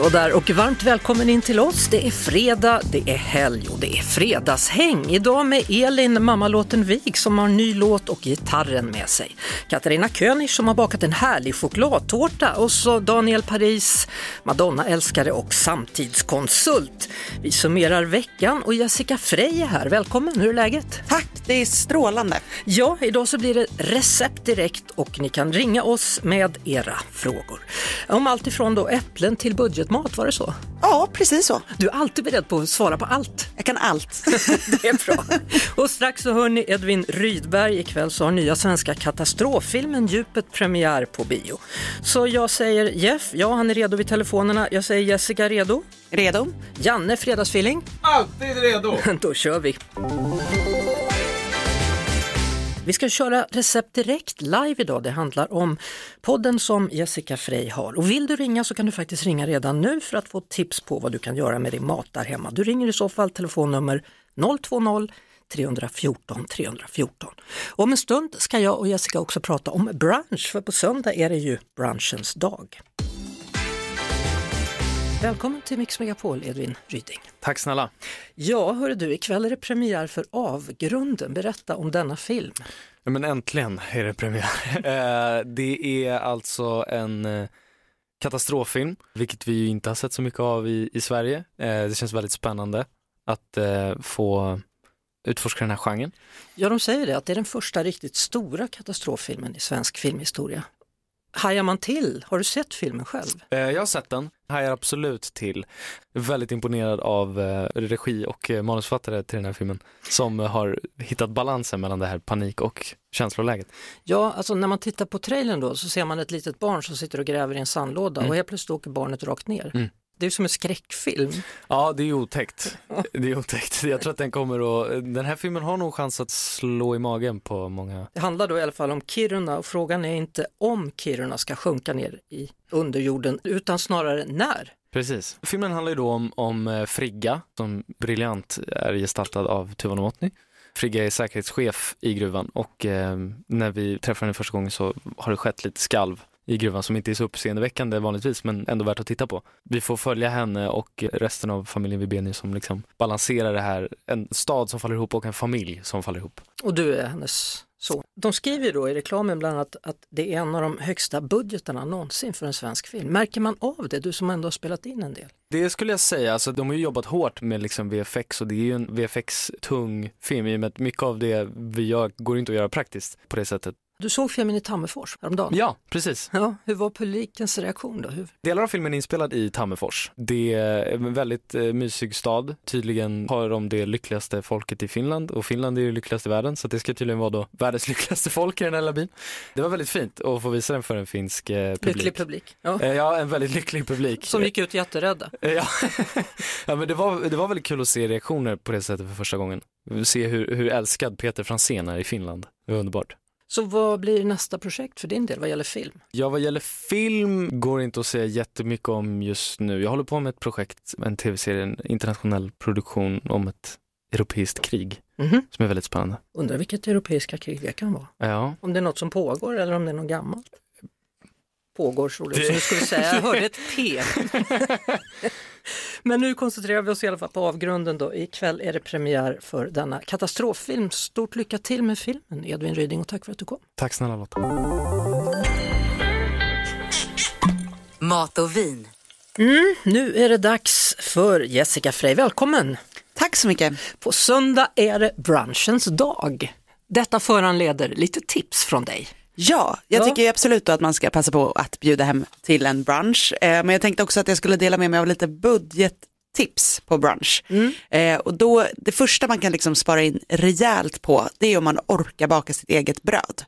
Hallå där och varmt välkommen in till oss. Det är fredag, det är helg och det är fredagshäng. Idag med Elin, mammalåten Vig som har ny låt och gitarren med sig. Katarina König som har bakat en härlig chokladtårta och så Daniel Paris, Madonna-älskare och samtidskonsult. Vi summerar veckan och Jessica Frey är här. Välkommen, hur är läget? Tack, det är strålande. Ja, idag så blir det recept direkt och ni kan ringa oss med era frågor. Om allt ifrån då äpplen till budgetmat, var det så? Ja, precis så. Du är alltid beredd på att svara på allt. Jag kan allt. Det är bra. Och strax så hör ni Edvin Rydberg. Ikväll så har nya svenska katastroffilmen Djupet premiär på bio. Så jag säger Jeff, ja han är redo vid telefonerna. Jag säger Jessica redo. Redo? Janne, fredagsfeeling. Alltid redo! Då kör vi. Vi ska köra recept direkt live idag. Det handlar om podden som Jessica Frey har. Och vill du ringa så kan du faktiskt ringa redan nu för att få tips på vad du kan göra med din mat där hemma. Du ringer i så fall telefonnummer 020 314 314. Om en stund ska jag och Jessica också prata om brunch, för på söndag är det ju brunchens dag. Välkommen till Mix Megapol, Edvin Ryding. Tack snälla. Ja, hörru du, ikväll är det premiär för Avgrunden. Berätta om denna film. Ja, men äntligen är det premiär. Eh, det är alltså en eh, katastroffilm, vilket vi ju inte har sett så mycket av i, i Sverige. Eh, Det känns väldigt spännande att få utforska den här genren. Ja, de säger det, att det är den första riktigt stora katastroffilmen i svensk filmhistoria. Hajar man till? Har du sett filmen själv? Jag har sett den, hajar absolut till. Väldigt imponerad av eh, regi och eh, manusförfattare till den här filmen som eh, har hittat balansen mellan det här panik och känsloläget. Ja, alltså när man tittar på trailern då så ser man ett litet barn som sitter och gräver i en sandlåda och helt plötsligt åker barnet rakt ner. Mm. Det är som en skräckfilm. Ja, det är otäckt. Det är otäckt. Jag tror att den kommer att, den här filmen har nog chans att slå i magen på många. Det handlar då i alla fall om Kiruna och frågan är inte om Kiruna ska sjunka ner i underjorden utan snarare när. Precis. Filmen handlar ju då om, om eh, Frigga som briljant är gestaltad av Tuva Novotny. Frigga är säkerhetschef i gruvan och eh, när vi träffade henne första gången så har det skett lite skalv i gruvan som inte är så uppseendeväckande vanligtvis men ändå värt att titta på. Vi får följa henne och resten av familjen Wibenius som liksom balanserar det här, en stad som faller ihop och en familj som faller ihop. Och du är hennes son. De skriver då i reklamen bland annat att det är en av de högsta budgetarna någonsin för en svensk film. Märker man av det, du som ändå har spelat in en del? Det skulle jag säga, alltså de har ju jobbat hårt med liksom VFX och det är ju en VFX-tung film i och med att mycket av det vi gör går inte att göra praktiskt på det sättet. Du såg filmen i Tammerfors häromdagen. Ja, precis. Ja, hur var publikens reaktion då? Hur? Delar av filmen är inspelad i Tammerfors. Det är en väldigt eh, mysig stad. Tydligen har de det lyckligaste folket i Finland och Finland är ju lyckligast i världen så det ska tydligen vara då världens lyckligaste folk i den här lilla byn. Det var väldigt fint att få visa den för en finsk eh, publik. Lycklig publik. Ja. Eh, Ja, en väldigt lycklig publik. Som gick ut jätterädda. Ja, ja men det var, det var väldigt kul att se reaktioner på det sättet för första gången. Se hur, hur älskad Peter Franzén är i Finland. Det var underbart. Så vad blir nästa projekt för din del vad gäller film? Ja, vad gäller film går inte att säga jättemycket om just nu. Jag håller på med ett projekt, en tv-serie, en internationell produktion om ett europeiskt krig Mhm. som är väldigt spännande. Undrar vilket europeiska krig det kan vara? Ja, Om det är något som pågår eller om det är något gammalt? Pågår så det som du skulle säga, jag hörde ett P. Men nu koncentrerar vi oss i alla fall på avgrunden då. Ikväll är det premiär för denna katastroffilm. Stort lycka till med filmen Edvin Ryding och tack för att du kom. tack snälla Lotta. Mat och vin. Nu är det dags för Jessica Frey, välkommen! Tack så mycket. På söndag är det brunchens dag. Detta föranleder lite tips från dig. Ja, jag Ja. tycker absolut att man ska passa på att bjuda hem till en brunch. Eh, men jag tänkte också att jag skulle dela med mig av lite budgettips på brunch. Eh, och då, det första man kan liksom spara in rejält på, det är om man orkar baka sitt eget bröd.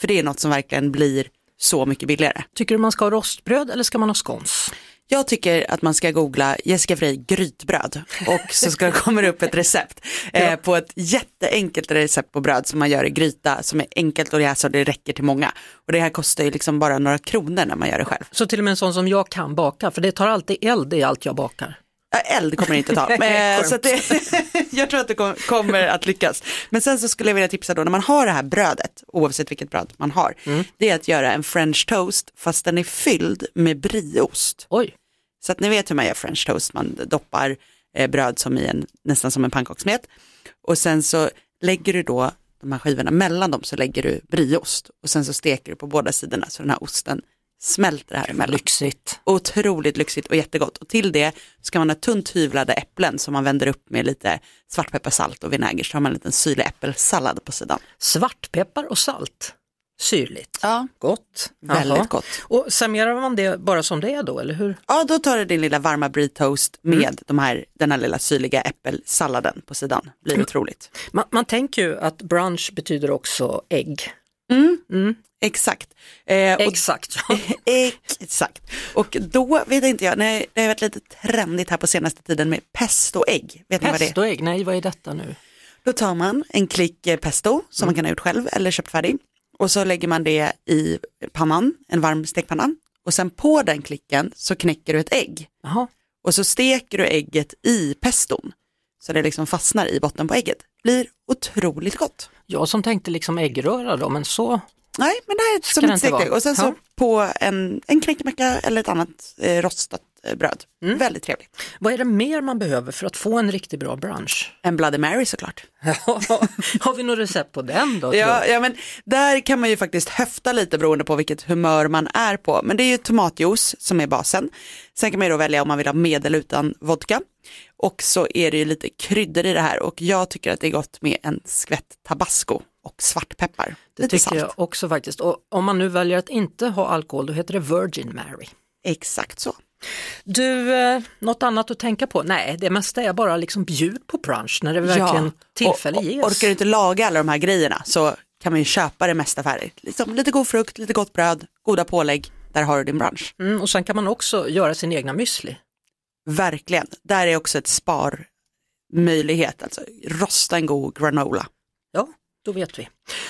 För det är något som verkligen blir så mycket billigare. Tycker du man ska ha rostbröd eller ska man ha scones? Jag tycker att man ska googla Jessica Frey grytbröd och så ska det komma upp ett recept eh, på ett jätteenkelt recept på bröd som man gör i gryta som är enkelt att jäsa och det räcker till många. Och det här kostar ju liksom bara några kronor när man gör det själv. Så till och med en sån som jag kan baka, för det tar alltid eld i allt jag bakar. Eld kommer det inte ta. Men, så att det, jag tror att det kom- kommer att lyckas. Men sen så skulle jag vilja tipsa då när man har det här brödet, oavsett vilket bröd man har, det är att göra en french toast fast den är fylld med brieost. Oj, Så att ni vet hur man gör french toast, man doppar eh, bröd som i en, nästan som en pannkakssmet. Och sen så lägger du då de här skivorna mellan dem så lägger du brieost och sen så steker du på båda sidorna så den här osten smälter här emellan. lyxigt. Otroligt lyxigt och jättegott. Och till det ska man ha tunt hyvlade äpplen som man vänder upp med lite svartpepparsalt och vinäger så har man en liten syrlig äppelsallad på sidan. Svartpeppar och salt. Syrligt. Ja, Gott. väldigt gott. Och serverar man det bara som det är då, eller hur? Ja, då tar du din lilla varma brie toast med de här, den här lilla syrliga äppelsalladen på sidan. Blir otroligt. Man, man tänker ju att brunch betyder också ägg. Exakt. Eh, och, Exakt. exakt. Och då vet inte jag, nej, det har varit lite trendigt här på senaste tiden med pestoägg. Vet ni vad det är? Pestoägg, nej vad är detta nu? Då tar man en klick eh, pesto som man kan ha gjort själv eller köpt färdig. Och så lägger man det i pannan, en varm stekpanna. Och sen på den klicken så knäcker du ett ägg. Jaha. Och så steker du ägget i peston. Så det liksom fastnar i botten på ägget. Blir otroligt gott. Jag som tänkte liksom äggröra då, men så, Nej, men det här är som ett inte stekt vara? ägg. Och sen så Ja. på en, en knäckemacka eller ett annat eh, rostat bröd. Mm. Väldigt trevligt. vad är det mer man behöver för att få en riktigt bra brunch? En Bloody Mary såklart. Har vi något recept på den då? Ja, ja, men där kan man ju faktiskt höfta lite beroende på vilket humör man är på. Men det är ju tomatjuice som är basen. Sen kan man ju då välja om man vill ha med eller utan vodka. Och så är det ju lite kryddor i det här och jag tycker att det är gott med en skvätt tabasco och svartpeppar. Det lite tycker salt. jag också faktiskt. Och om man nu väljer att inte ha alkohol, då heter det Virgin Mary. Exakt så. Du, eh, något annat att tänka på? Nej, det mesta är bara liksom bjud på brunch när det verkligen tillfälle och, och, ges. Orkar du inte laga alla de här grejerna så kan man ju köpa det mesta färdigt. Liksom, lite god frukt, lite gott bröd, goda pålägg. Där har du din brunch. Mm, och sen kan man också göra sin egna müsli. Verkligen. Där är också ett sparmöjlighet. Alltså rosta en god granola. Ja, då vet vi.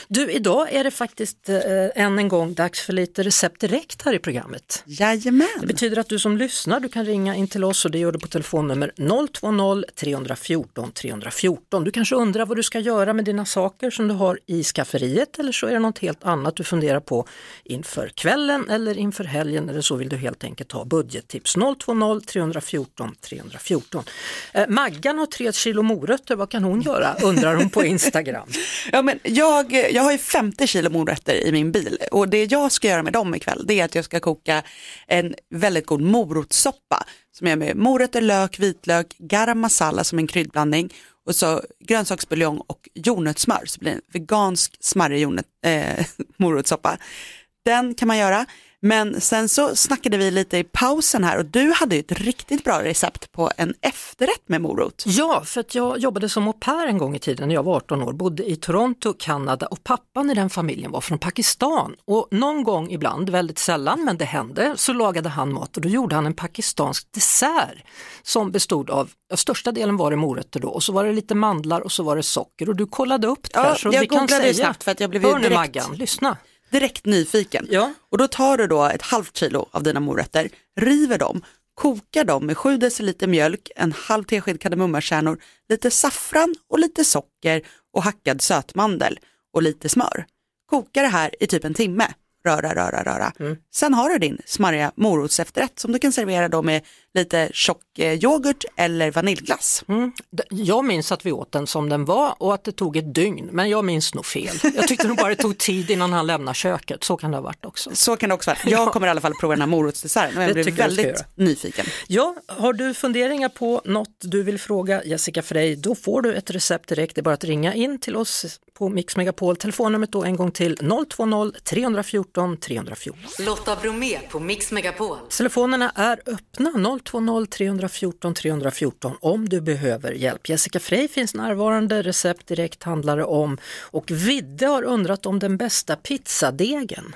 Du, idag är det faktiskt eh, än en gång dags för lite recept direkt här i programmet. Det Jajamän. betyder att du som lyssnar, du kan ringa in till oss och det gör du på telefonnummer 020-314 314. Du kanske undrar vad du ska göra med dina saker som du har i skafferiet eller så är det något helt annat du funderar på inför kvällen eller inför helgen eller så vill du helt enkelt ha budgettips. 020-314 314. Eh, Maggan har tre kilo morötter, vad kan hon göra? Undrar hon på Instagram. Ja, men jag, jag har ju 50 kilo morötter i min bil och det jag ska göra med dem ikväll det är att jag ska koka en väldigt god morotssoppa som är med morötter, lök, vitlök, garam masala som en kryddblandning och så grönsaksbuljong och jordnötssmör så blir det en vegansk smarrig jordnöt, eh, morotssoppa. Den kan man göra. Men sen så snackade vi lite i pausen här och du hade ju ett riktigt bra recept på en efterrätt med morot. Ja, för att jag jobbade som au pair en gång i tiden när jag var 18 år, bodde i Toronto, Kanada och pappan i den familjen var från Pakistan. Och någon gång ibland, väldigt sällan men det hände, så lagade han mat och då gjorde han en pakistansk dessert som bestod av, ja, största delen var det morötter då och så var det lite mandlar och så var det socker och du kollade upp det Ja, här så jag vi kan googlade ju säga, snabbt för att jag blev ju direkt- Maggan, lyssna. Direkt nyfiken. Ja. Och då tar du då ett halvt kilo av dina morötter, river dem, kokar dem med 7 deciliter mjölk, en halv tesked kardemummakärnor, lite saffran och lite socker och hackad sötmandel och lite smör. Koka det här i typ en timme. Röra, röra, röra. Sen har du din smarriga morotsefterrätt som du kan servera då med lite tjock eh, yoghurt eller vaniljglass. Mm. Jag minns att vi åt den som den var och att det tog ett dygn, men jag minns nog fel. Jag tyckte nog bara det tog tid innan han lämnade köket, så kan det ha varit också. Så kan det också vara. Jag kommer i alla fall prova den här morotsdesserten och jag blir väldigt nyfiken. Ja, har du funderingar på något du vill fråga Jessica Frey, då får du ett recept direkt. Det är bara att ringa in till oss på Mix Megapol. Telefonnumret då en gång till 020-314 314. Lotta Bromé på Mix Megapol. Telefonerna är öppna 020 314 314 om du behöver hjälp. Jessica Frey finns närvarande, recept direkt handlar det om och Vidde har undrat om den bästa pizzadegen.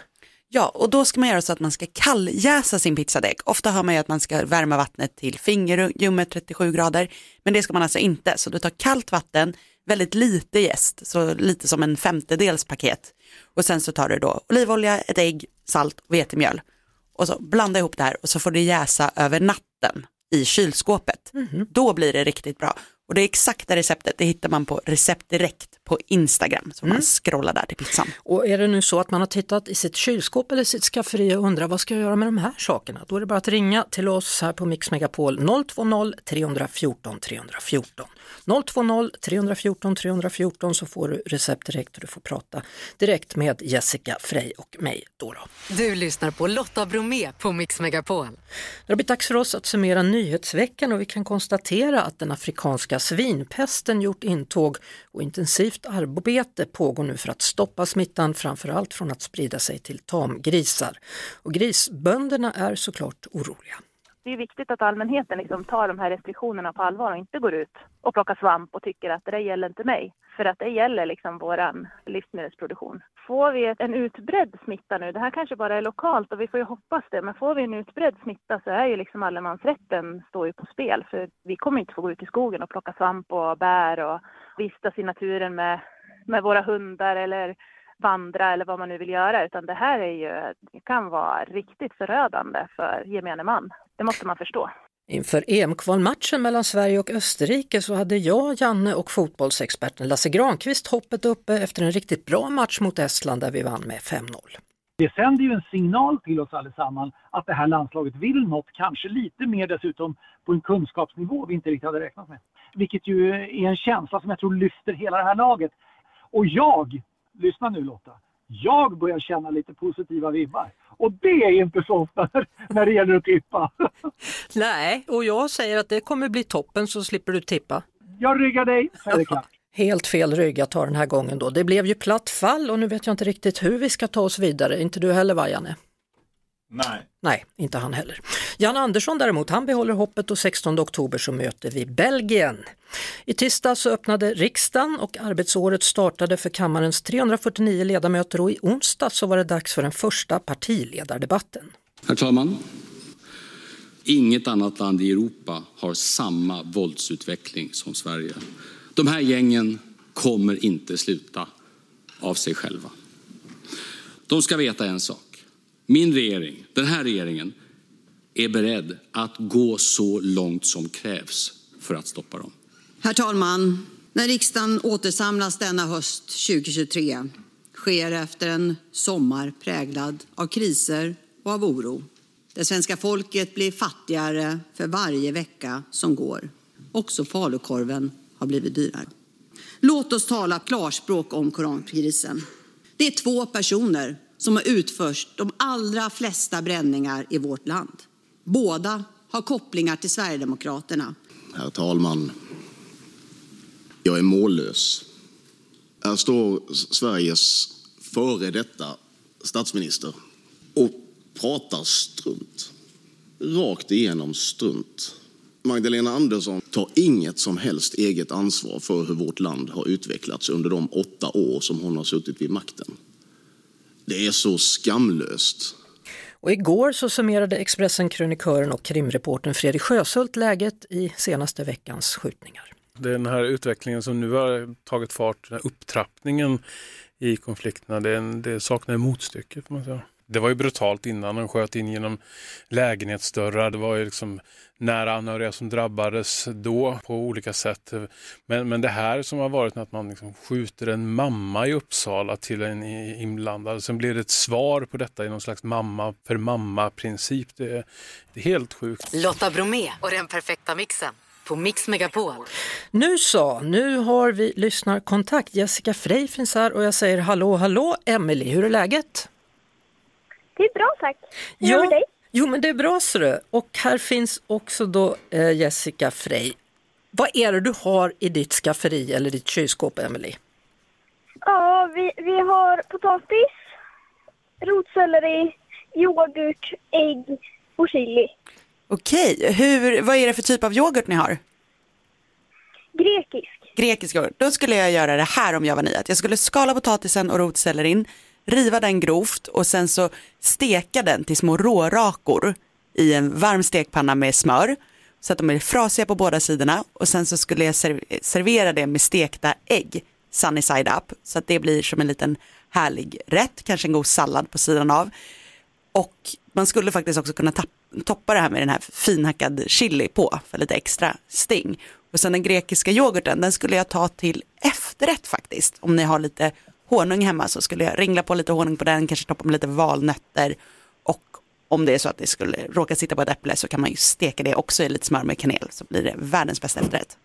Ja, och då ska man göra så att man ska kalljäsa sin pizzadeg. Ofta hör man ju att man ska värma vattnet till fingerljummet 37 grader, men det ska man alltså inte. Så du tar kallt vatten, väldigt lite jäst, så lite som en femtedels paket. Och sen så tar du då olivolja, ett ägg, salt och vetemjöl. Och så blanda ihop det här och så får det jäsa över natten. i kylskåpet. Då blir det riktigt bra. Och det exakta receptet det hittar man på Recept Direkt på Instagram. Så man scrollar där till pizzan. Och är det nu så att man har tittat i sitt kylskåp eller sitt skafferi och undrar vad ska jag göra med de här sakerna? Då är det bara att ringa till oss här på Mix Megapol 020-314 314. 020 314 314 så får du recept direkt och du får prata direkt med Jessica Frey och mig då. då. Du lyssnar på Lotta Bromé på Mix Megapol. Det har blivit dags för oss att summera nyhetsveckan och vi kan konstatera att den afrikanska svinpesten gjort intåg och intensivt arbete pågår nu för att stoppa smittan, framförallt från att sprida sig till tamgrisar. Och grisbönderna är såklart oroliga. det är viktigt att allmänheten liksom tar de här restriktionerna på allvar och inte går ut och plockar svamp och tycker att det där gäller inte mig. För att det gäller liksom vår livsmedelsproduktion. Får vi en utbredd smitta nu, det här kanske bara är lokalt och vi får ju hoppas det, men får vi en utbredd smitta så är ju liksom allemansrätten står ju på spel. För vi kommer inte få gå ut i skogen och plocka svamp och bär och vistas i naturen med, med våra hundar eller vandra eller vad man nu vill göra, utan det här är ju, det kan vara riktigt förödande för gemene man. Det måste man förstå. Inför EM-kvalmatchen mellan Sverige och Österrike så hade jag, Janne och fotbollsexperten Lasse Granqvist hoppet uppe efter en riktigt bra match mot Estland där vi vann med 5-0. Det sänder ju en signal till oss allesammans att det här landslaget vill något, kanske lite mer dessutom på en kunskapsnivå vi inte riktigt hade räknat med. Vilket ju är en känsla som jag tror lyfter hela det här laget. Och jag, lyssna nu Lotta, jag börjar känna lite positiva vibbar. Och det är inte så ofta när det gäller att tippa. Nej, och jag säger att det kommer bli toppen så slipper du tippa. Jag ryggar dig, är det klart. Helt fel rygg jag tar den här gången då. Det blev ju platt fall och nu vet jag inte riktigt hur vi ska ta oss vidare. Inte du heller va Janne? Nej. Nej, inte han heller. Jan Andersson däremot, han behåller hoppet och 16 oktober så möter vi Belgien. I tisdag så öppnade riksdagen och arbetsåret startade för kammarens 349 ledamöter och i onsdag så var det dags för den första partiledardebatten. Herr talman! Inget annat land i Europa har samma våldsutveckling som Sverige. De här gängen kommer inte sluta av sig själva. De ska veta en sak. Min regering, den här regeringen, är beredd att gå så långt som krävs för att stoppa dem. Herr talman! När riksdagen återsamlas denna höst 2023 sker efter en sommar präglad av kriser och av oro. Det svenska folket blir fattigare för varje vecka som går. Också falukorven har blivit dyrare. Låt oss tala klarspråk om korankrisen. Det är två personer som har utfört de allra flesta bränningar i vårt land. Båda har kopplingar till Sverigedemokraterna. Herr talman. Jag är mållös. Här står Sveriges före detta statsminister och pratar strunt. Rakt igenom strunt. Magdalena Andersson tar inget som helst eget ansvar för hur vårt land har utvecklats under de åtta år som hon har suttit vid makten. Det är så skamlöst. Och igår så summerade Expressen-krönikören och krimreportern Fredrik Sjöshult läget i senaste veckans skjutningar. Den här utvecklingen som nu har tagit fart, den här upptrappningen i konflikterna, det, det saknar motstycke får man säga. Det var ju brutalt innan, de sköt in genom lägenhetsdörrar, det var ju liksom nära anhöriga som drabbades då på olika sätt. Men, men det här som har varit att man liksom skjuter en mamma i Uppsala till en inblandad, sen blir det ett svar på detta i någon slags mamma för mamma-princip. Det, är- det är helt sjukt. Lotta Bromé och den perfekta mixen på Mix Megapol. Nu så, nu har vi lyssnarkontakt. Jessica Frey finns här och jag säger hallå, hallå, Emelie, hur är läget? Det är bra tack. Hur är det med dig? Jo, men det är bra ser du. Och här finns också då eh, Jessica Frey. Vad är det du har i ditt skafferi eller ditt kylskåp, Emelie? Ja, vi, vi har potatis, rotselleri, yoghurt, ägg och chili. Okej, hur, vad är det för typ av yoghurt ni har? Grekisk. Grekisk yoghurt. Då skulle jag göra det här om jag var ni. Att jag skulle skala potatisen och rotsellerin, riva den grovt och sen så steka den till små rårakor i en varm stekpanna med smör så att de är frasiga på båda sidorna och sen så skulle jag serv- servera det med stekta ägg sunny side up så att det blir som en liten härlig rätt, kanske en god sallad på sidan av. Och man skulle faktiskt också kunna toppa det här med den här finhackad chili på för lite extra sting. Och sen den grekiska yoghurten, den skulle jag ta till efterrätt faktiskt. Om ni har lite honung hemma så skulle jag ringla på lite honung på den, kanske toppa med lite valnötter. Och om det är så att det skulle råka sitta på ett äpple så kan man ju steka det också i lite smör med kanel så blir det världens bästa efterrätt.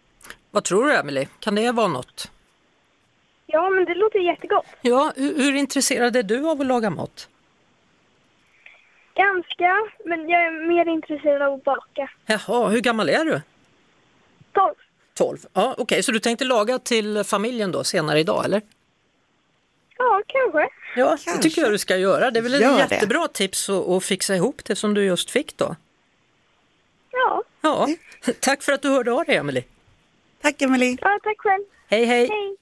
Vad tror du Emily? Kan det vara något? Ja, men det låter jättegott. Ja, hur, hur intresserad är du av att laga mat? Ganska, men jag är mer intresserad av att baka. Jaha, hur gammal är du? 12. 12. Ja, Okej, så du tänkte laga till familjen då senare idag eller? Ja, kanske. Ja, det tycker jag du ska göra. Det är väl ett Gör det. jättebra tips att, att fixa ihop det som du just fick då. Ja, Ja, tack för att du hörde av dig Emily. Tack Emily. ja tack själv. Hej hej! Hej.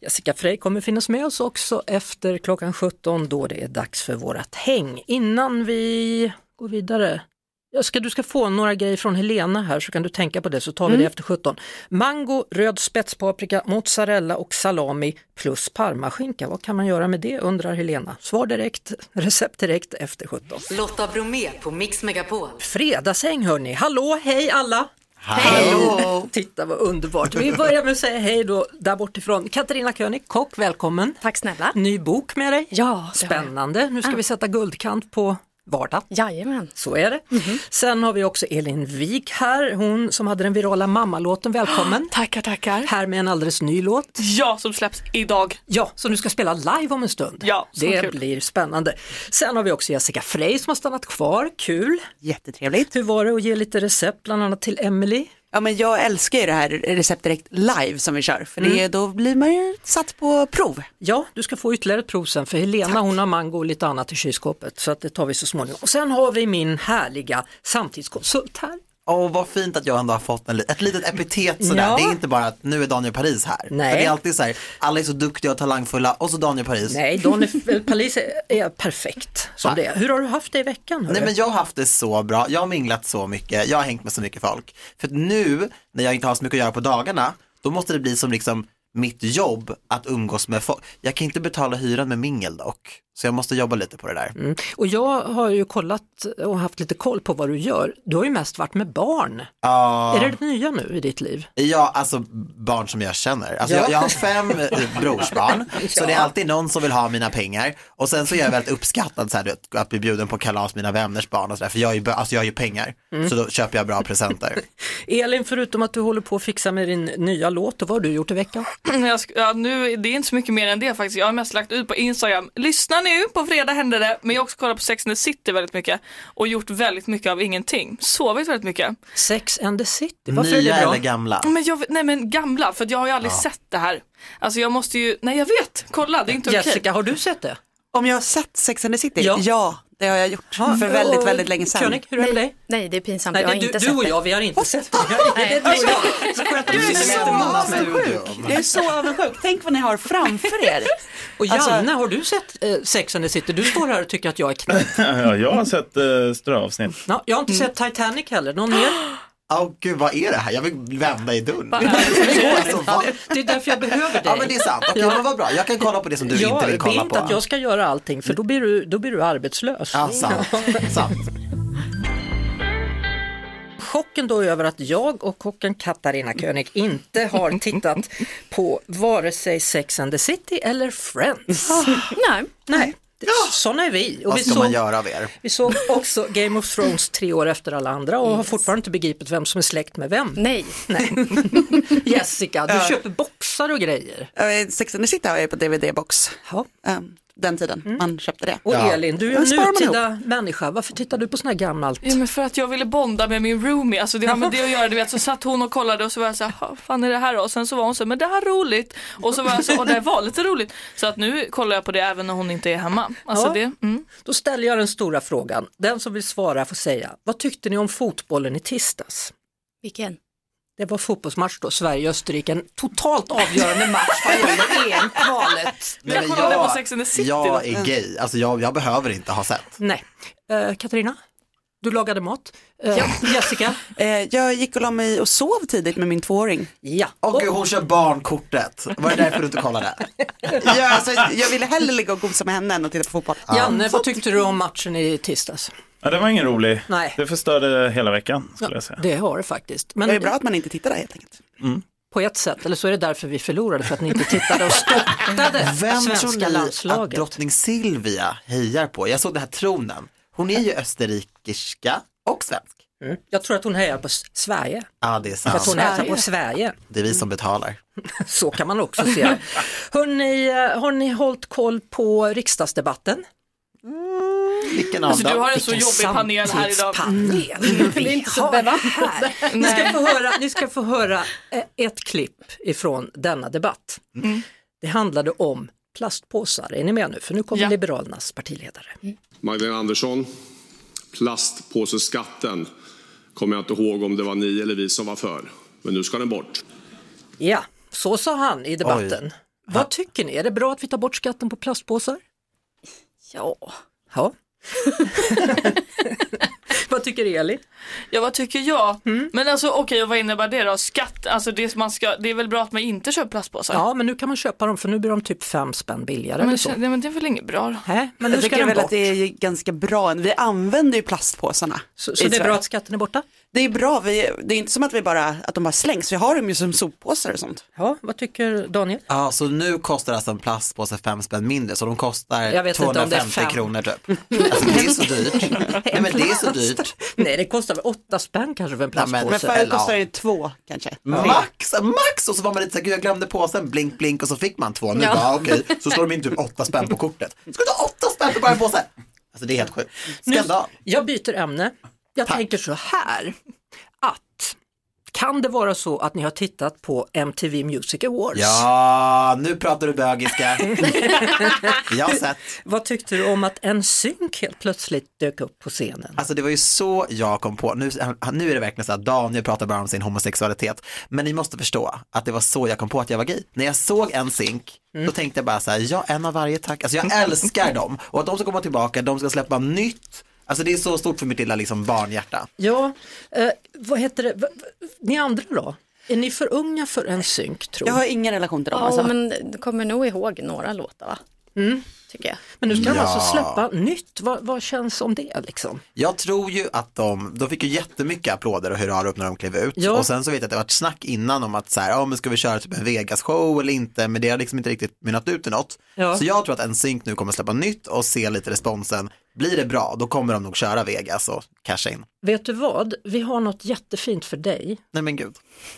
Jessica Frey kommer finnas med oss också efter klockan 17 då det är dags för vårat häng. Innan vi går vidare, jag ska, du ska få några grejer från Helena här så kan du tänka på det så tar vi det efter 17. Mango, röd spetspaprika, mozzarella och salami plus parmaskinka. Vad kan man göra med det undrar Helena. Svar direkt, recept direkt efter 17. Lotta Bromé på Mix Megapol. Fredagshäng hörni, hallå hej alla! Hallå! Titta vad underbart. Vi börjar med att säga hej då där bortifrån. Katarina König, kock, välkommen. Tack snälla. Ny bok med dig. Ja. Spännande. Nu ska vi sätta guldkant på vardag. Jajamän. Så är det. Sen har vi också Elin Wik här, hon som hade den virala mammalåten. Välkommen! Tackar, tackar. Här med en alldeles ny låt. Ja, som släpps idag. Ja, som du ska spela live om en stund. Ja, så det kul. blir spännande. Sen har vi också Jessica Frey som har stannat kvar. Kul! Jättetrevligt. Hur var det att ge lite recept bland annat till Emily? Ja men jag älskar ju det här recept direkt live som vi kör för det, då blir man ju satt på prov. Ja, du ska få ytterligare ett prov sen för Helena hon har mango och lite annat i kylskåpet så att det tar vi så småningom. Och sen har vi min härliga samtidskonsult här. Åh, vad fint att jag ändå har fått en, ett litet epitet sådär. Ja. Det är inte bara att nu är Daniel Paris här. Nej. För det är alltid så här, alla är så duktiga och talangfulla och så Daniel Paris. Nej, Daniel Palis är- är perfekt som det är. Hur har du haft det i veckan? hörru? Nej men jag har haft det så bra, jag har minglat så mycket, jag har hängt med så mycket folk. För att nu, när jag inte har så mycket att göra på dagarna, då måste det bli som liksom mitt jobb att umgås med folk. Jag kan inte betala hyran med mingel dock, så jag måste jobba lite på det där. Mm. Och jag har ju kollat och haft lite koll på vad du gör. Du har ju mest varit med barn. Ja. Är det det nya nu i ditt liv? Ja, alltså barn som jag känner. Alltså, Ja. jag, jag har fem eh, brorsbarn, så det är alltid någon som vill ha mina pengar. Och sen så är jag väldigt uppskattad så här, att bli bjuden på kalas mina vänners barn och sådär, för jag, är, alltså, jag har ju pengar. Mm. Så då köper jag bra presenter. Elin, förutom att du håller på att fixa med din nya låt, och vad har du gjort i veckan? Ja, nu, det är inte så mycket mer än det faktiskt. Jag har mest lagt ut på Instagram. Lyssna nu, på fredag händer det. Men jag har också kollat på Sex and the City väldigt mycket. Och gjort väldigt mycket av ingenting. Sovit väldigt mycket. Sex and the City, varför är det Nya bra? eller gamla? Men jag, nej men gamla, för jag har ju aldrig sett det här. Alltså jag måste ju, nej jag vet, kolla det är inte okej. Jessica, har du sett det? Om jag har sett Sex and the City? Ja. Ja, det har jag gjort Ja, för väldigt, väldigt länge sedan. König, hur är det med dig? Nej, det är pinsamt. Nej, jag har det, inte du, sett du och det. jag, vi har inte sett det. Du och jag. Så skönt att du sitter så avundsjuk. Jag är så avundsjuk. Tänk vad ni har framför er. Och Janne, Alltså- har du sett eh, Sex and the City? Du står här och tycker att jag är knäpp. Ja, jag har sett uh, ströavsnitt. Ja, jag har inte sett Titanic heller, någon mer? Åh gud, vad är det här? Jag vill vända i dörren. Alltså, va? Det är därför jag behöver dig. Ja men det är sant, okej men vad bra, jag kan kolla på det som du jag inte vill kolla vill inte på. att jag ska göra allting för då blir du, då blir du arbetslös. Ja, sant. sant. Chocken då över att jag och kocken Katarina König inte har tittat på vare sig Sex and the City eller Friends. Nej. Nej, sådana är vi. Och Vad vi ska man såg, göra av er? vi såg också Game of Thrones tre år efter alla andra och har fortfarande inte begripit vem som är släkt med vem. Nej. Nej. Jessica, du Ja. köper boxar och grejer. Eh, Sex and the City har jag på DVD-box. Ja. Um, den tiden man köpte det. Och Ja. Elin, du är en nutida människa. Varför tittar du på såna här gammalt? Ja, men för att jag ville bonda med min roomie, alltså det har med det att göra, du vet så satt hon och kollade och så var jag så här, "Ha, fan är det här då? Och sen så var hon så, men det här är roligt. Och så var jag så, och det var lite roligt. Så att nu kollar jag på det även när hon inte är hemma. Alltså Ja. det, mm. Då ställer jag den stora frågan. Den som vill svara får säga, vad tyckte ni om fotbollen i tisdags? Vilken? Det var fotbollsmatch då, Sverige-Österrike, en totalt avgörande match vad gäller EM-kvalet. Jag men kollade på Sex and the City jag är gay, alltså jag, jag behöver inte ha sett. Nej. Eh, Katarina? du lagade mat. Eh, Jessica? Eh, jag gick och la mig och sov tidigt med min tvååring. Ja. Gud, hon kör barnkortet. Var det därför du inte kollade? Ja, alltså, jag ville hellre ligga och gosa med henne än att titta på fotboll. Janne, vad tyckte du om matchen i tisdags? Ja, det var ingen rolig. Nej. Det förstörde hela veckan skulle jag säga. Det har det faktiskt. Men... Det är bra att man inte tittar där helt enkelt. Mm. På ett sätt, eller så är det därför vi förlorade, för att ni inte tittade och stöttade Vem tror svenska ni att landslaget. drottning Silvia hejar på? Jag såg den här tronen. Hon är ju österrikiska och svensk. Mm. Jag tror att hon hejar på Sverige. Ja, det är För sant. att hon hälsar på Sverige. Det är vi som betalar. Så kan man också se det. Hörrni, eh, har ni hållit koll på riksdagsdebatten? Vilken Alltså, du har en så jobbig panel här idag. Det är vi inte så har bevattnat. här. Ni ska, få höra, ni ska få höra eh, ett klipp ifrån denna debatt. Mm. Det handlade om plastpåsar. Är ni med nu? För nu kommer Ja. Liberalernas partiledare. Magdalena Andersson, plastpåseskatten kommer jag inte ihåg om det var ni eller vi som var för, men nu ska den bort. Ja, så sa han i debatten. Vad tycker ni? Är det bra att vi tar bort skatten på plastpåsar? Ja. Ja. Vad tycker Elin? Ja vad tycker jag? Men alltså okej, och vad innebär det då? Skatt, alltså det, man ska, det är väl bra att man inte köper plastpåsar? Ja, men nu kan man köpa dem för nu blir de typ fem spänn billigare. men, eller så. nej, men det är väl inget bra? Nej, men nu jag ska tycker väl bort. att det är ganska bra. Vi använder ju plastpåsarna. Så, så det är bra att skatten är borta? Det är bra, vi, det är inte som att, vi bara, att de bara slängs, vi har dem ju som soppåsar och sånt. Ja, vad tycker Daniel? Ja, så nu kostar alltså en plastpåse fem spänn mindre, så de kostar Jag vet inte om det är 250 fem. kronor typ. Alltså det är så dyrt. Nej men det är så dyrt. Nej, det kostar väl åtta spänn kanske för en Ja, men- plastpåse. Men förut kostade det två kanske. Max, max! Och så var man lite såhär, gud jag glömde påsen, blink blink och så fick man två. Nu Ja. bara okej, så slår de in typ åtta spänn på kortet. Ska du ta åtta spänn för bara en påse? Alltså det är helt sjukt. Nu, Skandal. jag byter ämne. Jag tänker så här, att kan det vara så att ni har tittat på MTV Music Awards? Ja, nu pratar du bögiska. jag har sett. Vad tyckte du om att en synk helt plötsligt dök upp på scenen? Alltså det var ju så jag kom på, nu, nu är det verkligen så att Daniel pratar bara om sin homosexualitet, men ni måste förstå att det var så jag kom på att jag var gay. När jag såg en synk, då tänkte jag bara så här, ja en av varje tack, alltså jag älskar dem och att de ska komma tillbaka, de ska släppa nytt, alltså det är så stort för mitt lilla liksom barnhjärta. Ja, eh, vad heter det, ni andra då? Är ni för unga för en synk tror Jag har ingen relation till dem. Ja, Alltså. men du kommer nog ihåg några låtar va? Mm. Tycker jag. Men nu ska de Ja. alltså släppa nytt, vad, vad känns om det liksom? Jag tror ju att de, de fick ju jättemycket applåder och hurra upp när de klev ut. Ja. Och sen så vet jag att det var ett snack innan om att så här, ja men ska vi köra typ en Vegas-show eller inte, men det har liksom inte riktigt mynnat ut i något. Ja. Så jag tror att NSYNC nu kommer släppa nytt och se lite responsen. Blir det bra, då kommer de nog köra Vegas och casha in. Vet du vad, vi har något jättefint för dig. Nej men gud.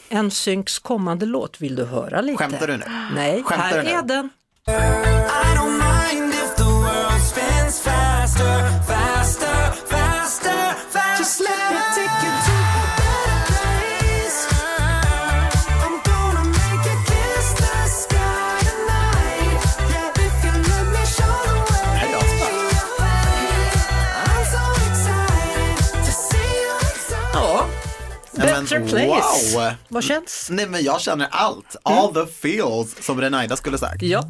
En synks kommande låt, vill du höra lite? Skämtar du nu? Nej, Skämtar här du nu? är den. I don't mind if the world spins faster, faster, Better place. Wow. Vad känns? Nej men jag känner allt, all the feels som Renaida skulle sagt. Ja.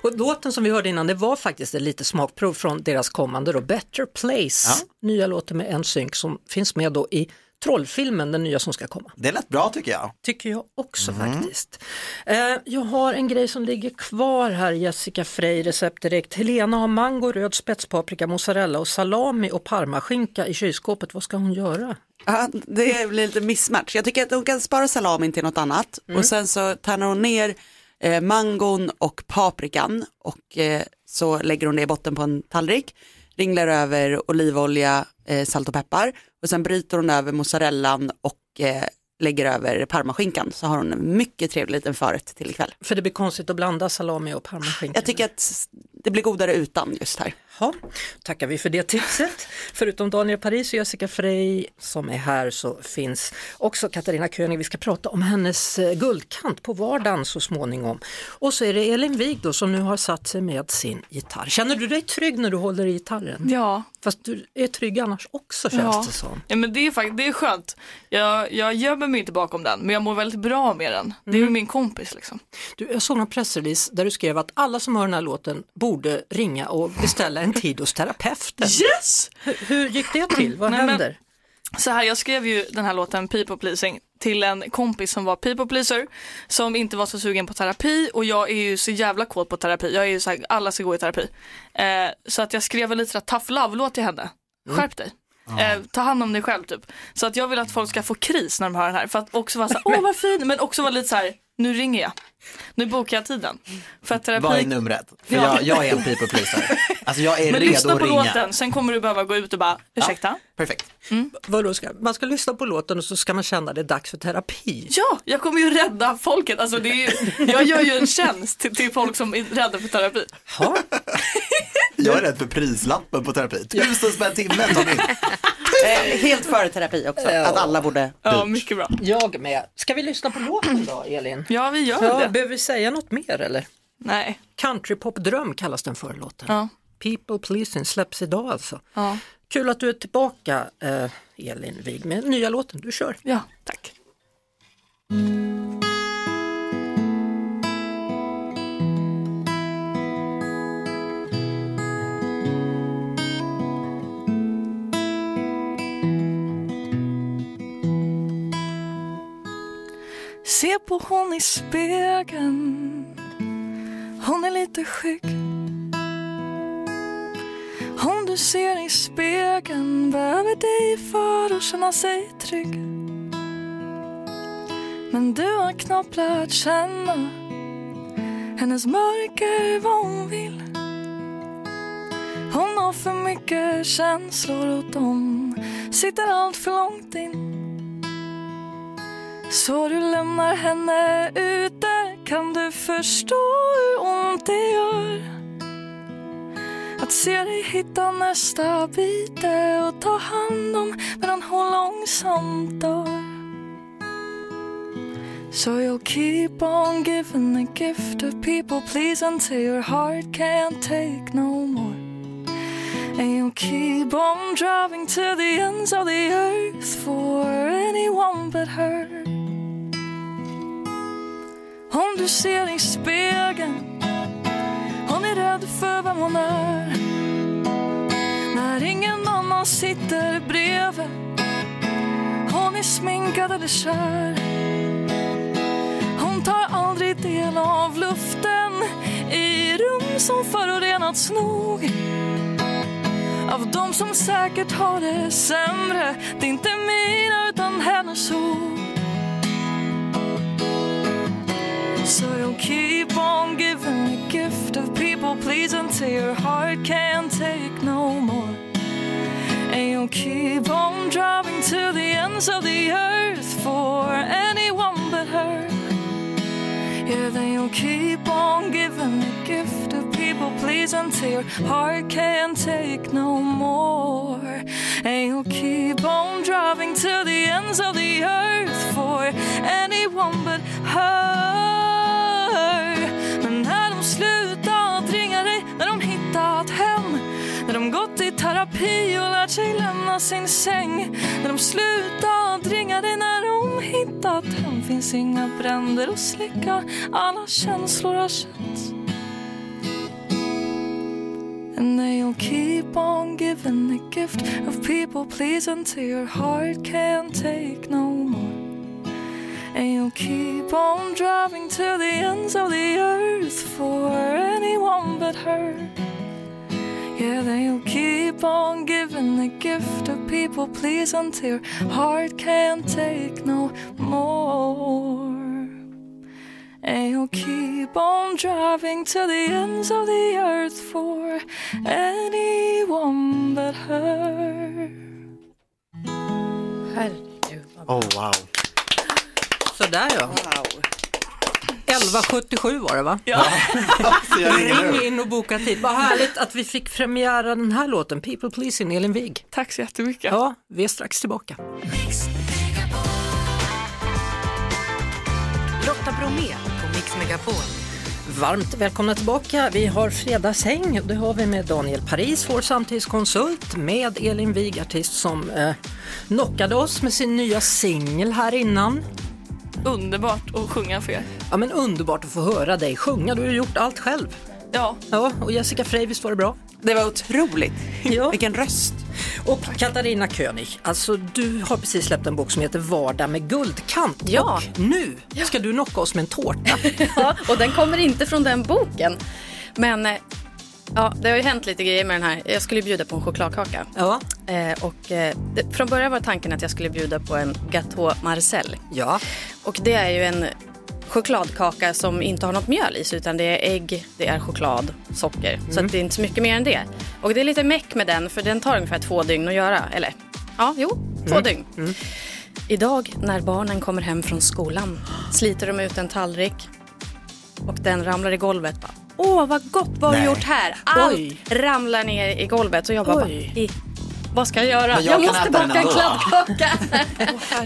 Och låten som vi hörde innan, det var faktiskt ett litet smakprov från deras kommande då, Better Place, nya låten med en synk som finns med då i Trollfilmen, den nya som ska komma. Det lät bra tycker jag. Tycker jag också faktiskt. Eh, jag har en grej som ligger kvar här, Jessica Frey, recept direkt. Helena har mango, röd spetspaprika, mozzarella och salami och parmaskinka i kylskåpet. Vad ska hon göra? Ja, det blir lite missmatch. Jag tycker att hon kan spara salamin till något annat Mm. och sen så tärnar hon ner eh, mangon och paprikan och eh, så lägger hon det i botten på en tallrik, ringlar över olivolja, eh, salt och peppar och sen bryter hon över mozzarellan och eh, lägger över parmaskinkan så har hon en mycket trevlig liten förrätt till ikväll. För det blir konstigt att blanda salami och parmaskinka. Jag tycker att det blir godare utan just här. Ja, tackar vi för det tipset. Förutom Daniel Paris och Jessica Frey som är här så finns också Katarina König. Vi ska prata om hennes eh, guldkant på vardagen så småningom. Och så är det Elin Wig då som nu har satt sig med sin gitarr. Känner du dig trygg när du håller i gitarren? Ja. Fast du är trygg annars också känns ja. det som. Ja men det är faktiskt, det är skönt. Jag, jag gömmer mig inte bakom den men jag mår väldigt bra med den. Det är Mm. ju min kompis liksom. Du, jag såg en pressrelease där du skrev att alla som hör den här låten borde borde ringa och beställa en tid hos terapeuten. Yes! Hur, hur gick det till? Vad Nej, men- händer? Så här, jag skrev ju den här låten People Pleasing till en kompis som var people pleaser som inte var så sugen på terapi och jag är ju så jävla kåt på terapi. Jag är ju så här, alla ska gå i terapi. Eh, så att jag skrev en lite så här tough love-låt till henne. Skärp dig. Eh, ta hand om dig själv typ. Så att jag vill att folk ska få kris när de hör den här. För att också vara så här, åh vad fin, men också vara lite så här, nu ringer jag. Nu bokar jag tiden. För att terapi... Vad är numret? För Ja. jag, jag är en people pleaser. Alltså jag är Men redo lyssna att på ringa. låten, sen kommer du behöva gå ut och bara, ursäkta? Perfekt. Vadå ska, man ska lyssna på låten och så ska man känna det är dags för terapi. Ja, jag kommer ju rädda folket. Alltså det är ju, jag gör ju en tjänst till, till folk som är rädda för terapi. Jag är rädd för prislappen på terapi. Tusen spänn timmen Tommy. Eh, helt före terapi också, att alla borde... Ja, mycket bra. Jag med. Ska vi lyssna på låten då, Elin? Ja, vi gör ja, det. Behöver vi säga något mer eller? Nej. Countrypop-dröm kallas den för låten. Ja. People Pleasing släpps idag alltså. Ja. Kul att du är tillbaka eh, Elin Wig med nya låten. Du kör. Ja, tack. Se på hon i spegeln. Hon är lite skygg Hon du ser i spegeln behöver dig för att känna sig trygg. Men du har knappt lärt känna hennes mörker vad hon vill. Hon har för mycket känslor och de sitter allt för långt in så du lämnar henne ute kan du förstå hur ont det gör? Att se dig hitta nästa bite och ta hand om medan hon långsamt dör. So you'll keep on giving the gift of people please until your heart can't take no more. And you'll keep on driving to the ends of the earth for anyone but her. Om du ser i spegeln Hon är rädd för vem hon är. När ingen annan sitter bredvid Hon är sminkad eller kär. Hon tar aldrig del av luften I rum som förorenats nog. Av de som säkert har det sämre Det är inte mina utan hennes ord So you'll keep on giving the gift of people please until your heart can't take no more. And you'll keep on driving to the ends of the earth for anyone but her. Yeah, then you'll keep on giving the gift of people please until your heart can't take no more. And you'll keep on driving to the ends of the earth for anyone but her. Gått i terapi och lärt sig lämna sin säng, när de slutat ringa dig, när de hittat hem, finns inga bränder att släcka, alla känslor har känts. And they'll keep on giving the gift of people please until your heart can't take no more. And you'll keep on driving to the ends of the earth for anyone but her. Yeah, then you'll keep on giving the gift of people please until your heart can't take no more. And you'll keep on driving to the ends of the earth for anyone but her. Herregud. Oh wow. Sådär ja. 1177 var det va? Ja. Ring in och boka tid. Vad härligt att vi fick premiära den här låten, People Pleasing, Elin Wig. Tack så jättemycket. Ja, vi är strax tillbaka. Lotta Bromé på Mix Megapol. Varmt välkomna tillbaka. Vi har fredagshäng och det har vi med Daniel Paris, vår samtidskonsult, med Elin Wig, artist som eh, knockade oss med sin nya singel här innan. Underbart att sjunga för er. Ja men underbart att få höra dig sjunga, du har ju gjort allt själv. Ja. Ja, och Jessica Frey, visst var det bra? Det var otroligt. Ja. Vilken röst. Och Katarina König, alltså du har precis släppt en bok som heter Vardag med guldkant. Ja. Och nu ska du knocka oss med en tårta. Ja, och den kommer inte från den boken. Men eh, ja, det har ju hänt lite grejer med den här. Jag skulle bjuda på en chokladkaka. Ja. Eh, och, eh, det, från början var tanken att jag skulle bjuda på en Gâteau Marcel. Ja. Och det är ju en chokladkaka som inte har något mjöl i sig utan det är ägg, det är choklad, socker. Så Mm. att det är inte så mycket mer än det. Och det är lite meck med den för den tar ungefär två dygn att göra. Eller ja, jo, två Mm. dygn. Idag när barnen kommer hem från skolan sliter de ut en tallrik och den ramlar i golvet. Bara, Åh vad gott, vad har du gjort här? Allt Oj. ramlar ner i golvet och jag bara, Oj. i, vad ska jag göra? Men jag Jag, måste baka en kladdkaka.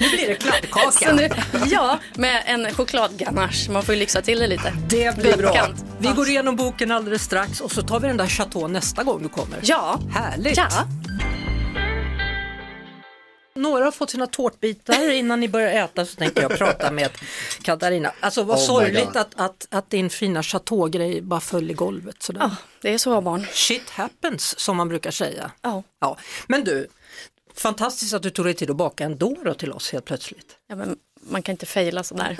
Nu blir det kladdkaka. Nu, ja, med en chokladganache. Man får ju lyxa till det lite. Det blir bra. Vi går igenom boken alldeles strax och så tar vi den där chateau nästa gång du kommer. Ja. Härligt. Ja. Några har fått sina tårtbitar innan ni börjar äta så tänkte jag prata med Katarina. Alltså vad Oh sorgligt att, att, att din fina chateaugrej bara föll i golvet sådär. ja, det är så barn. Shit happens som man brukar säga. Ja. Ja. Men du, fantastiskt att du tog dig tid att baka en då till oss helt plötsligt. Ja, men man kan inte fejla sådär.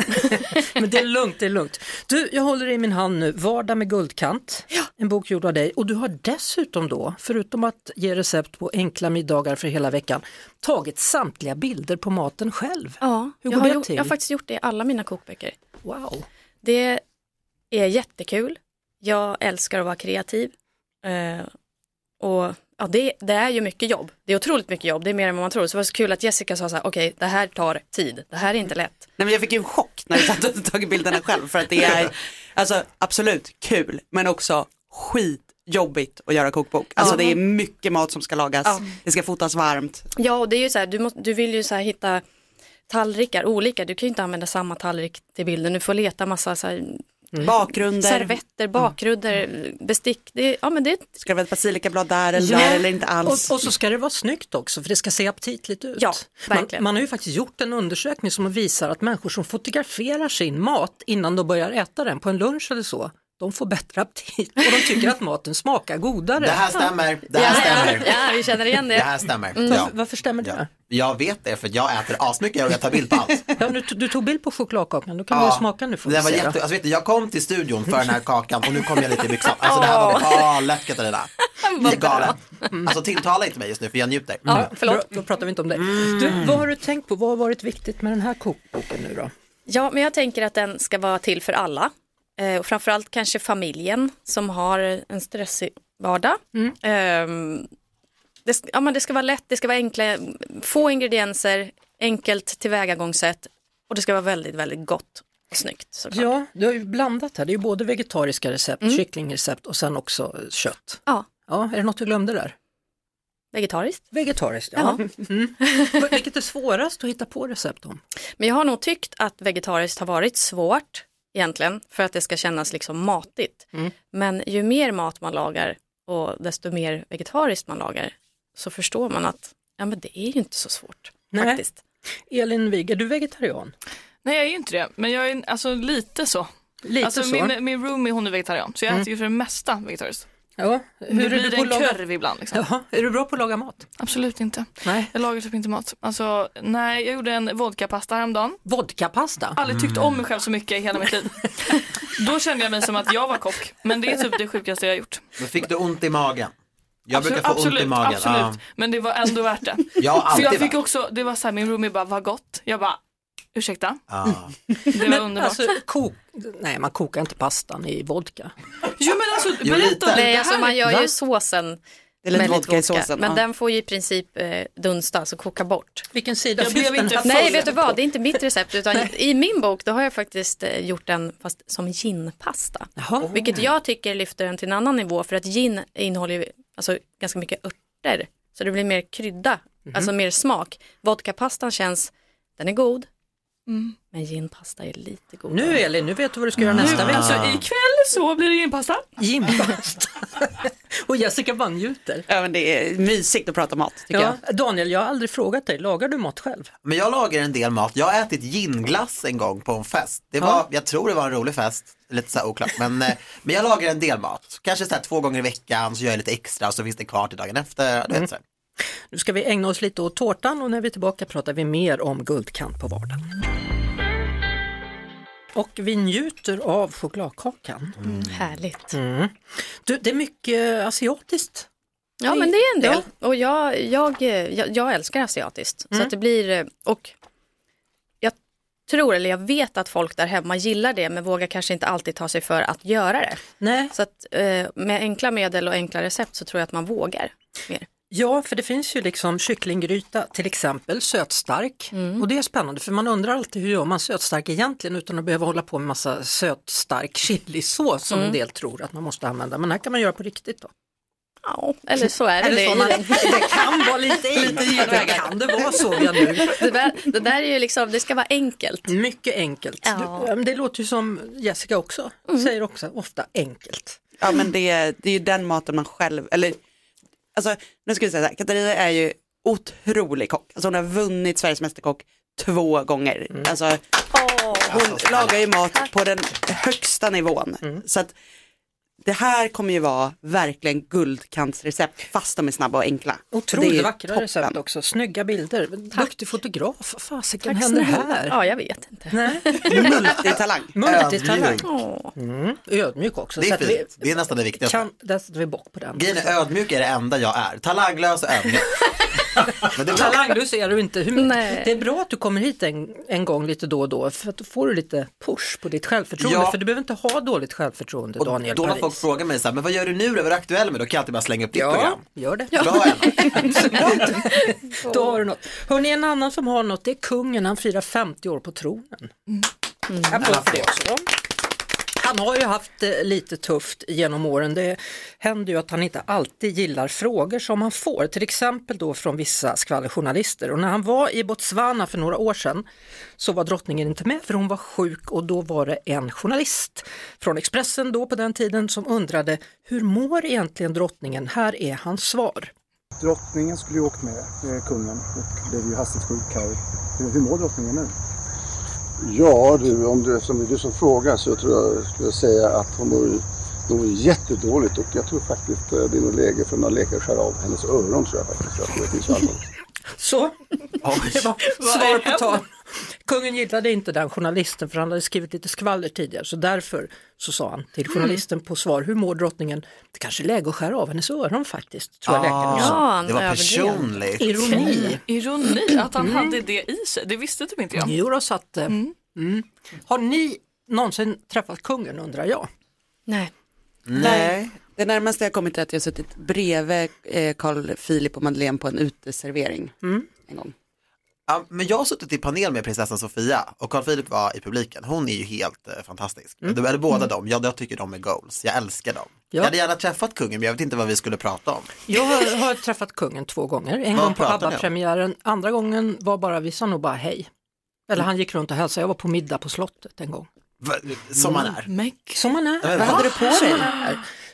Men det är lugnt, det är lugnt. Du, jag håller i min hand nu, Vardag med guldkant, en bok gjord av dig och du har dessutom då, förutom att ge recept på enkla middagar för hela veckan, tagit samtliga bilder på maten själv. Ja, Hur jag, går har det gjort, till? jag har faktiskt gjort det i alla mina kokböcker. Wow. Det är jättekul. Jag älskar att vara kreativ. Eh, och ja, det, det är ju mycket jobb. Det är otroligt mycket jobb, det är mer än vad man tror. Så det var så kul att Jessica sa så här, okej, det här tar tid, det här är inte lätt. Nej, men jag fick ju en chock när jag satt och tagit bilderna själv för att det är alltså, absolut kul men också skitjobbigt att göra kokbok. Alltså Ja. det är mycket mat som ska lagas, Ja. det ska fotas varmt. Ja, och det är ju så här, du, måste, du vill ju så här hitta tallrikar, olika, du kan ju inte använda samma tallrik till bilden, du får leta massa så här, Bakgrunder, servetter, bakgrunder, bestick, det, ja men det, ska det vara ett basilikablad där eller Ja. där eller inte alls. Och, och så ska det vara snyggt också för det ska se aptitligt ut. Ja, man, verkligen. man har ju faktiskt gjort en undersökning som visar att människor som fotograferar sin mat innan de börjar äta den på en lunch eller så, de får bättre aptit och de tycker att maten smakar godare. Det här stämmer, det här ja, stämmer. ja, vi känner igen Det det. här stämmer. Varför, Ja. varför stämmer det? Ja. Jag vet det för jag äter asmycket och jag tar bild på allt. Ja, nu, du tog bild på chokladkakan, då kan du ju smaka nu får det var jätte, alltså, vet du, jag kom till studion för den här kakan och nu kom jag lite i byxan. Alltså det här var galet Katarina. Det är galet. Alltså tilltala inte mig just nu för jag njuter. Ja, förlåt. Då, då pratar vi inte om det. Du, vad har du tänkt på? Vad har varit viktigt med den här kokboken nu då? Ja, men jag tänker att den ska vara till för alla. Eh, och framförallt kanske familjen som har en stressig vardag. Ehm, det, sk- ja, men det ska vara lätt, det ska vara enkla, få ingredienser, enkelt tillvägagångssätt och det ska vara väldigt, väldigt gott och snyggt. såklart. Ja, du har ju blandat här. Det är ju både vegetariska recept, Mm. kycklingrecept och sen också eh, kött. Ja, Ja, är det något du glömde där? vegetariskt. Vegetariskt, ja. Mm. Vilket är svårast att hitta på recept om? Men jag har nog tyckt att vegetariskt har varit svårt egentligen för att det ska kännas liksom matigt. Mm. Men ju mer mat man lagar och desto mer vegetariskt man lagar så förstår man att ja, men det är ju inte så svårt Nej. faktiskt. Elin Wig, är du vegetarian? Nej jag är ju inte det, men jag är alltså lite så. Lite alltså, så? Min, min roomie hon är vegetarian, så jag Mm. äter ju för det mesta vegetariskt. Ja, Hur hur är blir du det på en laga? kurv ibland. Liksom. Jaha, är du bra på att laga mat? Absolut inte. Nej. Jag lagar typ inte mat. Alltså, nej, jag gjorde en vodkapasta häromdagen. Vodkapasta? Aldrig tyckt om mig själv så mycket i hela mitt liv. Då kände jag mig som att jag var kock. Men det är typ det sjukaste jag har gjort. Men fick du ont i magen? Jag Absolut, brukar få ont i absolut, magen. Absolut, Ja. men det var ändå värt det. Jag För jag fick varit. också, det var så här, min roomie bara, vad gott. Jag bara, ursäkta? Ja. Det var Men underbart. alltså, kok... Nej, man kokar inte pastan i vodka. Jo men alltså, berätta Nej, alltså man gör Va? ju såsen Det är lite med vodka i såsen. Men ja. den får ju i princip eh, dunsta, alltså koka bort. Vilken sida Jag blev inte. Nej, vet du vad? Det är inte mitt recept utan i min bok då har jag faktiskt eh, gjort den fast som ginpasta. Jaha. Vilket jag tycker lyfter den till en annan nivå för att gin innehåller ju alltså, ganska mycket örter. Så det blir mer krydda, Mhm. alltså mer smak. Vodkapastan känns, den är god, Men ginpasta är lite god. Nu Elin, nu vet du vad du ska göra nästa Nu, vecka. alltså ikväll så blir det ginpasta. Ginpasta. och Jessica bara njuter. Ja, men det är mysigt att prata mat tycker Ja, jag. Daniel, jag har aldrig frågat dig, lagar du mat själv? Men jag lagar en del mat. Jag har ätit ginglass en gång på en fest. Det var, Jag tror det var en rolig fest, lite så här oklart. Men, eh, men jag lagar en del mat. Kanske så här två gånger i veckan så gör jag lite extra och så finns det kvar till dagen efter. Du Mm. vet, så här. Nu ska vi ägna oss lite åt tårtan och när vi är tillbaka pratar vi mer om guldkant på vardagen. Och vi njuter av chokladkakan. Härligt. Mm. Du, det är mycket asiatiskt. Ja men det är en del. Och jag, jag, jag, jag älskar asiatiskt. Så Mm. att det blir, och jag tror, eller jag vet att folk där hemma gillar det men vågar kanske inte alltid ta sig för att göra det. Nej. Så att eh, med enkla medel och enkla recept så tror jag att man vågar mer. Ja, för det finns ju liksom kycklinggryta till exempel, sötstark. Och det är spännande för man undrar alltid hur gör man sötstark egentligen utan att behöva hålla på med massa sötstark chilisås som Mm. en del tror att man måste använda. Men här kan man göra på riktigt då. Ja, eller så är det. Eller det, så man- det kan vara lite i. Det kan det vara så, jag nu. Det där, det där är ju liksom, det ska vara enkelt. Mycket enkelt. Ja. Men det låter ju som Jessica också, säger också ofta enkelt. Ja men det, är- det är ju den maten man själv, eller alltså nu ska vi säga så här, Katarina är ju otrolig kock. Alltså hon har vunnit Sveriges Mästerkock två gånger. Alltså, hon lagar ju mat på den högsta nivån. Så att det här kommer ju vara verkligen guldkantsrecept fast de är snabba och enkla. Det Otroligt ju vackra toppen. recept också, snygga bilder. Duktig fotograf, vad fasiken Tack händer här? Ja, jag vet inte. Nej. Multitalang. Multitalang. Ödmjuk. Mm. Ödmjuk också. Det så är att vi. Det är nästan det viktigaste. kan, där sätter vi bock på den. Grejen är ödmjuk är det enda jag är. Talanglös och ödmjuk. Men det är bra. Talanglös är du inte. Hur, Nej. det är bra att du kommer hit en, en gång lite då och då för att då får du lite push på ditt självförtroende. Ja. För du behöver inte ha dåligt självförtroende Och Daniel då när Paris. folk frågar mig så här, men vad gör du nu då? Vad är du aktuell med? Då kan jag alltid bara slänga upp ditt Ja, program. gör det. Bra Emma. Då har du något. Hörrni, en annan som har något det är kungen, han firar 50 år på tronen. Mm. Applåd för det också. Han har ju haft det lite tufft genom åren. Det händer ju att han inte alltid gillar frågor som han får, till exempel då från vissa skvallerjournalister. Och när han var i Botswana för några år sedan så var drottningen inte med för hon var sjuk och då var det en journalist från Expressen då på den tiden som undrade hur mår egentligen drottningen? Här är hans svar. Drottningen skulle ju åkt med, eh, kungen, och blev ju hastigt sjuk här. Hur mår drottningen nu? Ja du, om det som är du som frågar så tror jag skulle säga att hon mår, hon mår jättedåligt och jag tror faktiskt eh, det är nog läge för någon läkare att skära av hennes öron tror jag faktiskt. Jag tror det finns allvarligt. Så, det var svar på tal. Kungen gillade inte den journalisten för han hade skrivit lite skvaller tidigare så därför så sa han till journalisten på svar, hur mår drottningen? Det kanske är läge att skära av hennes öron faktiskt, tror jag läkaren Ja, sa. han det var personligt. Ironi. Ironi, att han hade det i sig. Det visste typ inte jag. Jo, då, så att, eh, mm. Har ni någonsin träffat kungen undrar jag? Nej. Nej. Det närmaste jag kommit är att jag suttit bredvid eh, Carl Philip och Madeleine på en uteservering en gång. Men jag har suttit i panel med prinsessan Sofia och Carl Philip var i publiken. Hon är ju helt eh, fantastisk. Mm. Mm. Eller båda dem, jag, jag tycker de är goals. Jag älskar dem. Ja. Jag hade gärna träffat kungen men jag vet inte vad vi skulle prata om. Jag har, har träffat kungen två gånger, en Vad gång på? ABBA-premiären, andra gången var bara, vi sa nog bara hej. Eller han gick runt och hälsade, jag var på middag på slottet en gång. Va, som man är. Men Som man är. Vad va? hade du på dig?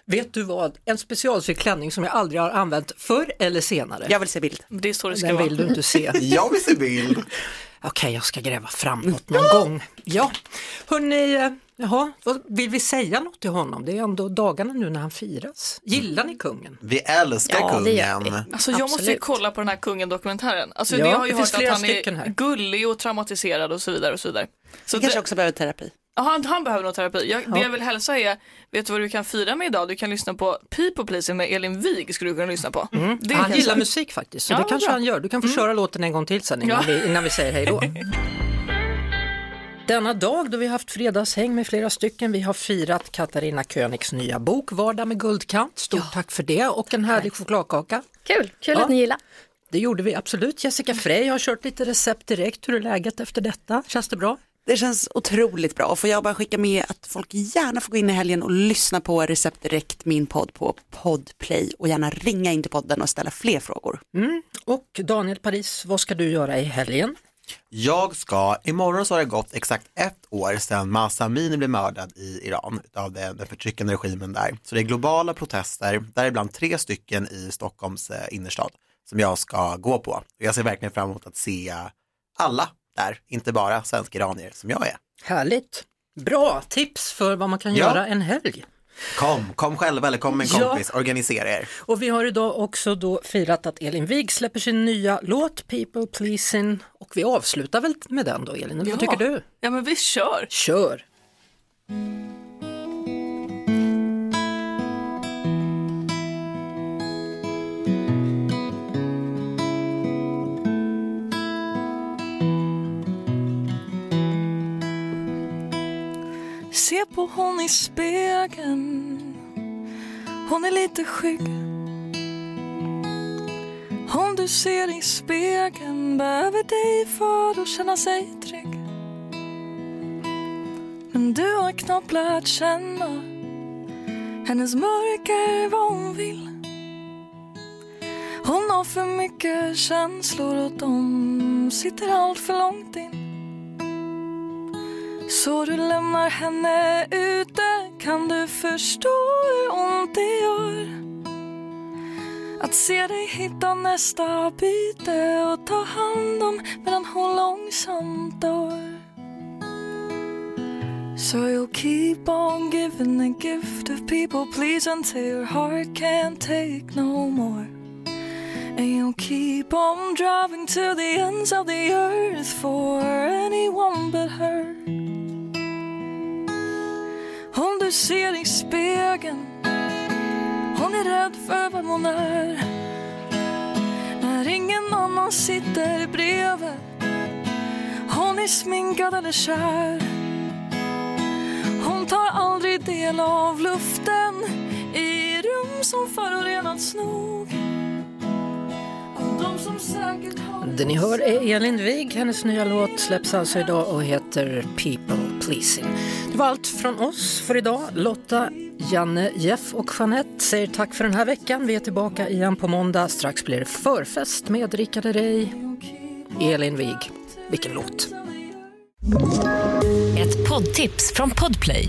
Vet du vad, en specialsydd klänning som jag aldrig har använt förr eller senare. Jag vill se bild. det är så det ska Den vara. vill du inte se. Jag vill se bild. Okej, jag ska gräva fram något någon gång. Ja, hörni, eh, jaha, vad, vill vi säga något till honom? Det är ändå dagarna nu när han firas. Gillar ni kungen? Vi älskar Ja, det gör kungen. vi. Alltså jag måste ju Absolut. kolla på den här kungen-dokumentären. Alltså Ja, det har ju det hört flera att han stycken är här. gullig och traumatiserad och så vidare. Och så vidare. Så Du kanske det, också behöver terapi. Ja, han, han behöver nog terapi. Jag, Det Ja. jag vill hälsa är, vet du vad du kan fira med idag? Du kan lyssna på People Pleaser med Elin Wig skulle du kunna lyssna på. Det han gillar musik faktiskt, så Ja, det vad kanske bra. han gör. Du kan få köra låten en gång till sen innan, Ja. vi, innan vi säger hej då. Denna dag då vi har haft fredagshäng med flera stycken, vi har firat Katarina Königs nya bok Vardag med guldkant. Stort tack för det och en härlig chokladkaka. Kul, kul Ja. att ni gillar. Det gjorde vi absolut. Jessica Frey har kört lite recept direkt. Hur är läget efter detta? Känns det bra? Det känns otroligt bra. Och får jag bara skicka med att folk gärna får gå in i helgen och lyssna på Recept Direkt, min podd på Podplay och gärna ringa in till podden och ställa fler frågor. Mm. Och Daniel Paris, vad ska du göra i helgen? Jag ska, imorgon så har det gått exakt ett år sedan Mahsa Amini blev mördad i Iran av den, den förtryckande regimen där. Så det är globala protester, däribland tre stycken i Stockholms eh, innerstad som jag ska gå på. Jag ser verkligen fram emot att se alla där, inte bara svenska iranier som jag är. Härligt! Bra tips för vad man kan Ja. göra en helg. Kom, kom själva eller kom med en Ja. kompis, organisera er. Och vi har idag också då firat att Elin Wig släpper sin nya låt People Pleasing och vi avslutar väl med den då Elin, vad Ja. tycker du? Ja men vi kör. Kör! På hon i spegeln. Hon är lite skygg. Hon du ser i spegeln behöver dig för att känna sig trygg. Men du har knappt lärt känna hennes mörker vad hon vill. Hon har för mycket känslor och de sitter allt för långt in så du lämnar henne ute kan du förstå hur ont det gör? Att se dig hitta nästa byte och ta hand om medan hon långsamt dör. So you'll keep on giving the gift of people please until your heart can't take no more. And you'll keep on driving to the ends of the earth for anyone but her du ser i spegeln Hon är rädd för vem hon är. När ingen annan sitter bredvid Hon är sminkad eller kär. Hon tar aldrig del av luften I rum som förorenats nog det ni hör är Elin Wig, hennes nya låt släpps alltså idag och heter People Pleasing. Det var allt från oss för idag. Lotta, Janne, Jeff och Jeanette säger tack för den här veckan. Vi är tillbaka igen på måndag. Strax blir det förfest med Rickard Herrey. Elin Wig, vilken låt! Ett poddtips från Podplay.